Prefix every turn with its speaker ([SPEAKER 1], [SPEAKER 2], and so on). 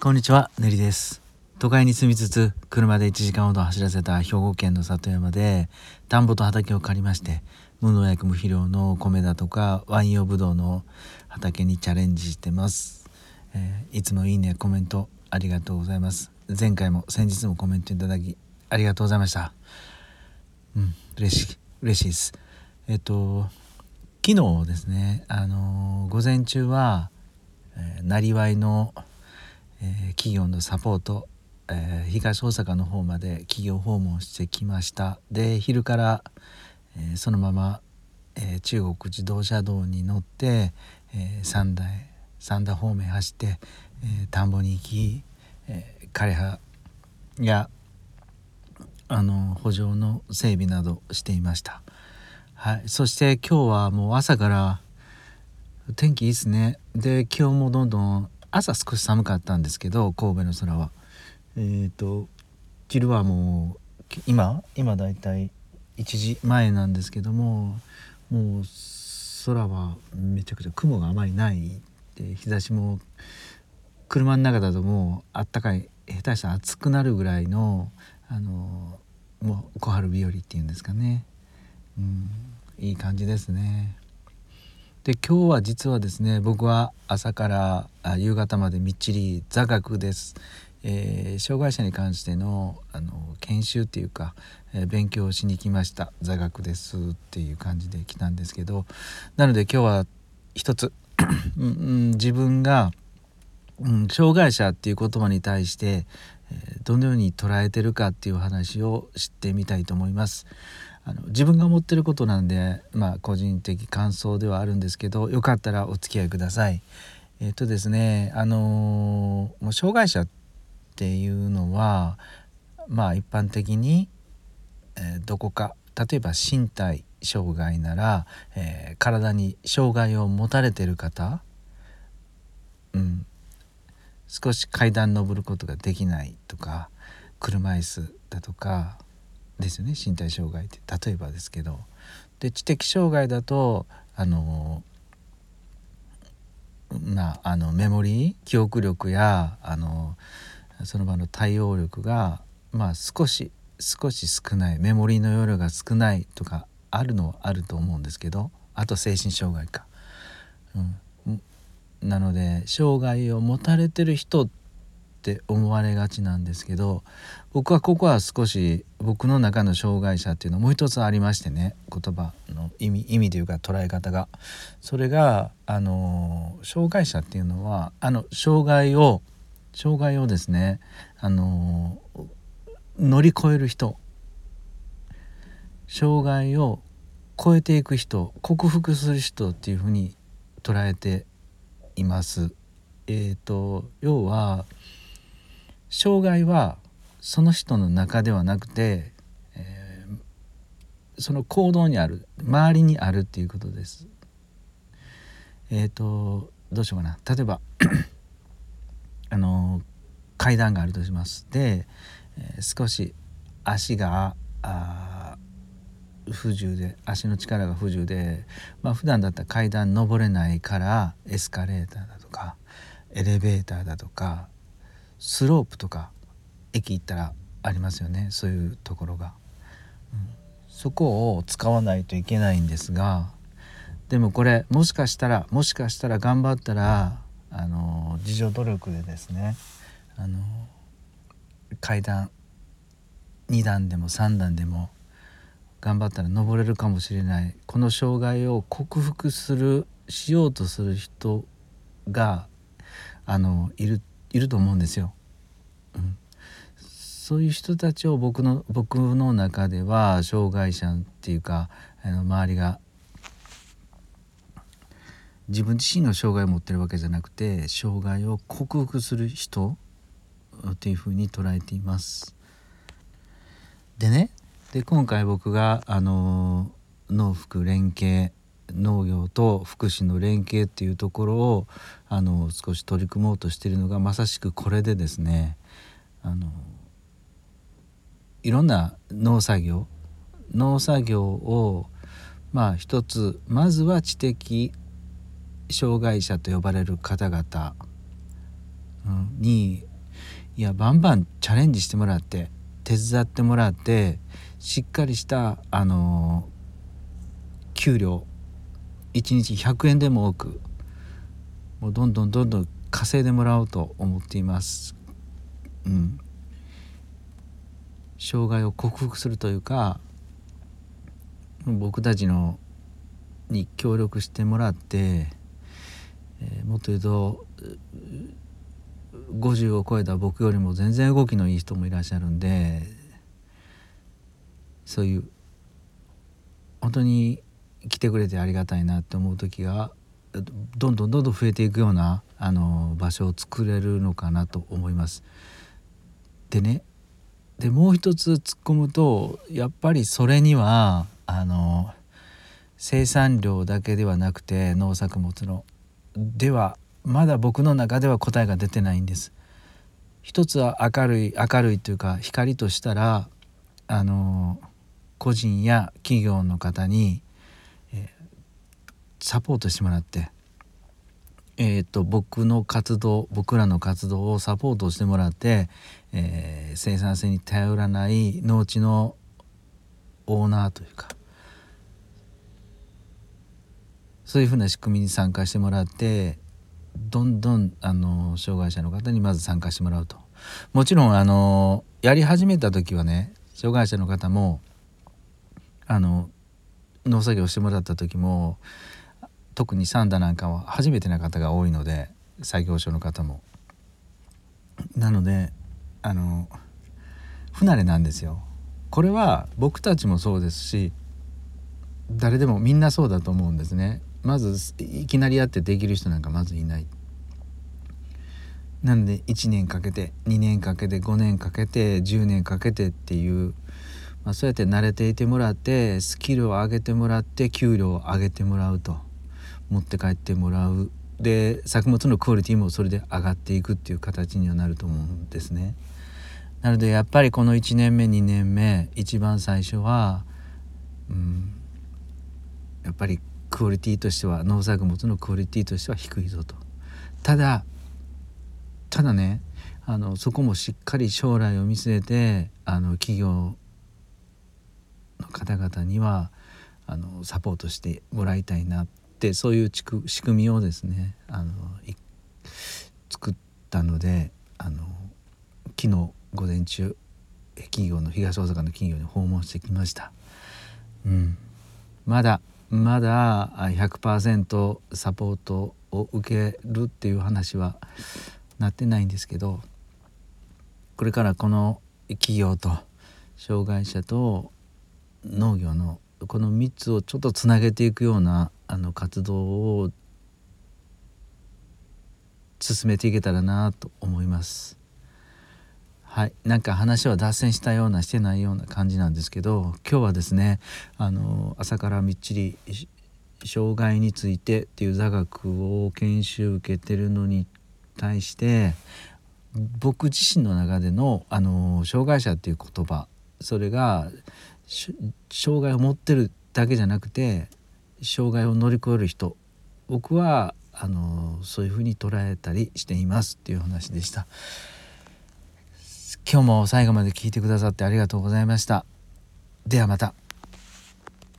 [SPEAKER 1] こんにちは、ねりです。都会に住みつつ、車で1時間ほど走らせた兵庫県の里山で、田んぼと畑を借りまして、無農薬無肥料の米だとか、ワイン用ブドウの畑にチャレンジしてます。えー、いつもいいね、コメントありがとうございます。前回も先日もコメントいただき、ありがとうございました。うん、嬉しい、嬉しいです。えっと、昨日ですね、あのー、午前中は、えー、なりわいのえー、企業のサポート、えー、東大阪の方まで企業訪問してきました。で昼から、えー、そのまま、え中国自動車道に乗って、え三台三田方面走って、え田んぼに行き、え枯葉やあの補助の整備などしていました。はい、そして今日はもう朝から天気いいですね。で気温もどんどん朝少し寒かったんですけど神戸の空はえっ、ー、と昼はもう今今だいたい1時前なんですけどももう空はめちゃくちゃ雲があまりないで日差しも車の中だともうあったかい下手したら暑くなるぐらいのあのもう小春日和っていうんですかね、うん、いい感じですね。で今日は実はですね僕は朝から夕方までみっちり座学です、えー、障害者に関してのあの研修っていうか、えー、勉強しに来ました座学ですっていう感じで来たんですけどなので今日は一つうん、自分が、うん、障害者っていう言葉に対して、どのように捉えてるかっていう話を知ってみたいと思います。あの自分が思ってることなんでまあ個人的感想ではあるんですけどよかったらお付き合いください。えっ、とですねあのもう障害者っていうのはまあ一般的に、えー、どこか例えば身体障害なら、えー、体に障害を持たれてる方、うん、少し階段登ることができないとか車椅子だとかですよね身体障害って。例えばですけど。で知的障害だとあのまああのメモリー記憶力やあのその場の対応力がまあ少し少し少ないメモリーの容量が少ないとかあるのはあると思うんですけどあと精神障害か。うん、なので障害を持たれてる人って思われがちなんですけど僕はここは少し僕の中の障害者っていうのもう一つありましてね言葉の意味意味というか捉え方がそれがあの障害者っていうのはあの障害を障害をですねあの乗り越える人障害を超えていく人克服する人っていうふうに捉えています。えーと要は障害はその人の中ではなくて、えー、その行動にある周りにあるっていうことです。えっ、ー、とどうしようかな例えば あの階段があるとします。で、えー、少し足があ不自由で足の力が不自由で、まあ普段だったら階段登れないからエスカレーターだとかエレベーターだとかスロープとか駅行ったらありますよねそういうところが、うん、そこを使わないといけないんですがでもこれもしかしたらもしかしたら頑張ったらあの自助努力でですねあの階段2段でも3段でも頑張ったら登れるかもしれない。この障害を克服するしようとする人があのいるいると思うんですよ。うん、そういう人たちを僕の僕の中では障害者っていうかあの周りが自分自身の障害を持ってるわけじゃなくて障害を克服する人っていうふうに捉えています。でねで今回僕があの農福連携農業と福祉の連携っていうところをあの少し取り組もうとしているのがまさしくこれでですねあのいろんな農作業農作業をまあ一つまずは知的障害者と呼ばれる方々にいやバンバンチャレンジしてもらって手伝ってもらってしっかりしたあの給料1日100円でも多くもうどんどんどんどん稼いでもらおうと思っています。うん、障害を克服するというか僕たちのに協力してもらって、えー、もっと言うと50を超えた僕よりも全然動きのいい人もいらっしゃるんでそういう本当に来てくれてありがたいなって思う時がどんどんどんどん増えていくようなあの場所を作れるのかなと思います。でねでもう一つ突っ込むとやっぱりそれにはあの生産量だけではなくて農作物のではまだ僕の中では答えが出てないんです。一つは明るい明るいというか光としたらあの個人や企業の方に、サポートしてもらって、えーと、僕の活動僕らの活動をサポートしてもらって、えー、生産性に頼らない農地のオーナーというかそういうふうな仕組みに参加してもらってどんどんあの障害者の方にまず参加してもらうと。もちろんあのやり始めた時はね障害者の方もあの農作業してもらった時も特にサンダなんかは初めてな方が多いので作業所の方も。なのであの不慣れなんですよ。これは僕たちもそうですし誰でもみんなそうだと思うんですね。まずいきなりやってできる人なんかまずいない。なんで1年かけて2年かけて5年かけて10年かけてっていう、まあ、そうやって慣れていてもらってスキルを上げてもらって給料を上げてもらうと持って帰ってもらうで作物のクオリティもそれで上がっていくっていう形にはなると思うんですね。なのでやっぱりこの1年目2年目一番最初は、うん、やっぱりクオリティとしては農作物のクオリティとしては低いぞと。ただただねあのそこもしっかり将来を見据えてあの企業の方々にはあのサポートしてもらいたいなってそういう仕組みをですねあの作ったのであの昨日午前中企業の東大阪の企業に訪問してきました。うん、まだまだ100%サポートを受けるっていう話はなってないんですけどこれからこの企業と障害者と農業のこの3つをちょっとつなげていくようなあの活動を進めていけたらなと思います。はい、なんか話は脱線したようなしてないような感じなんですけど今日はですねあの朝からみっちり障害についてっていう座学を研修受けてるのに対して僕自身の中でのあの障害者っていう言葉それが障害を持ってるだけじゃなくて障害を乗り越える人僕はあのそういうふうに捉えたりしていますっていう話でした今日も最後まで聞いてくださってありがとうございましたではまた。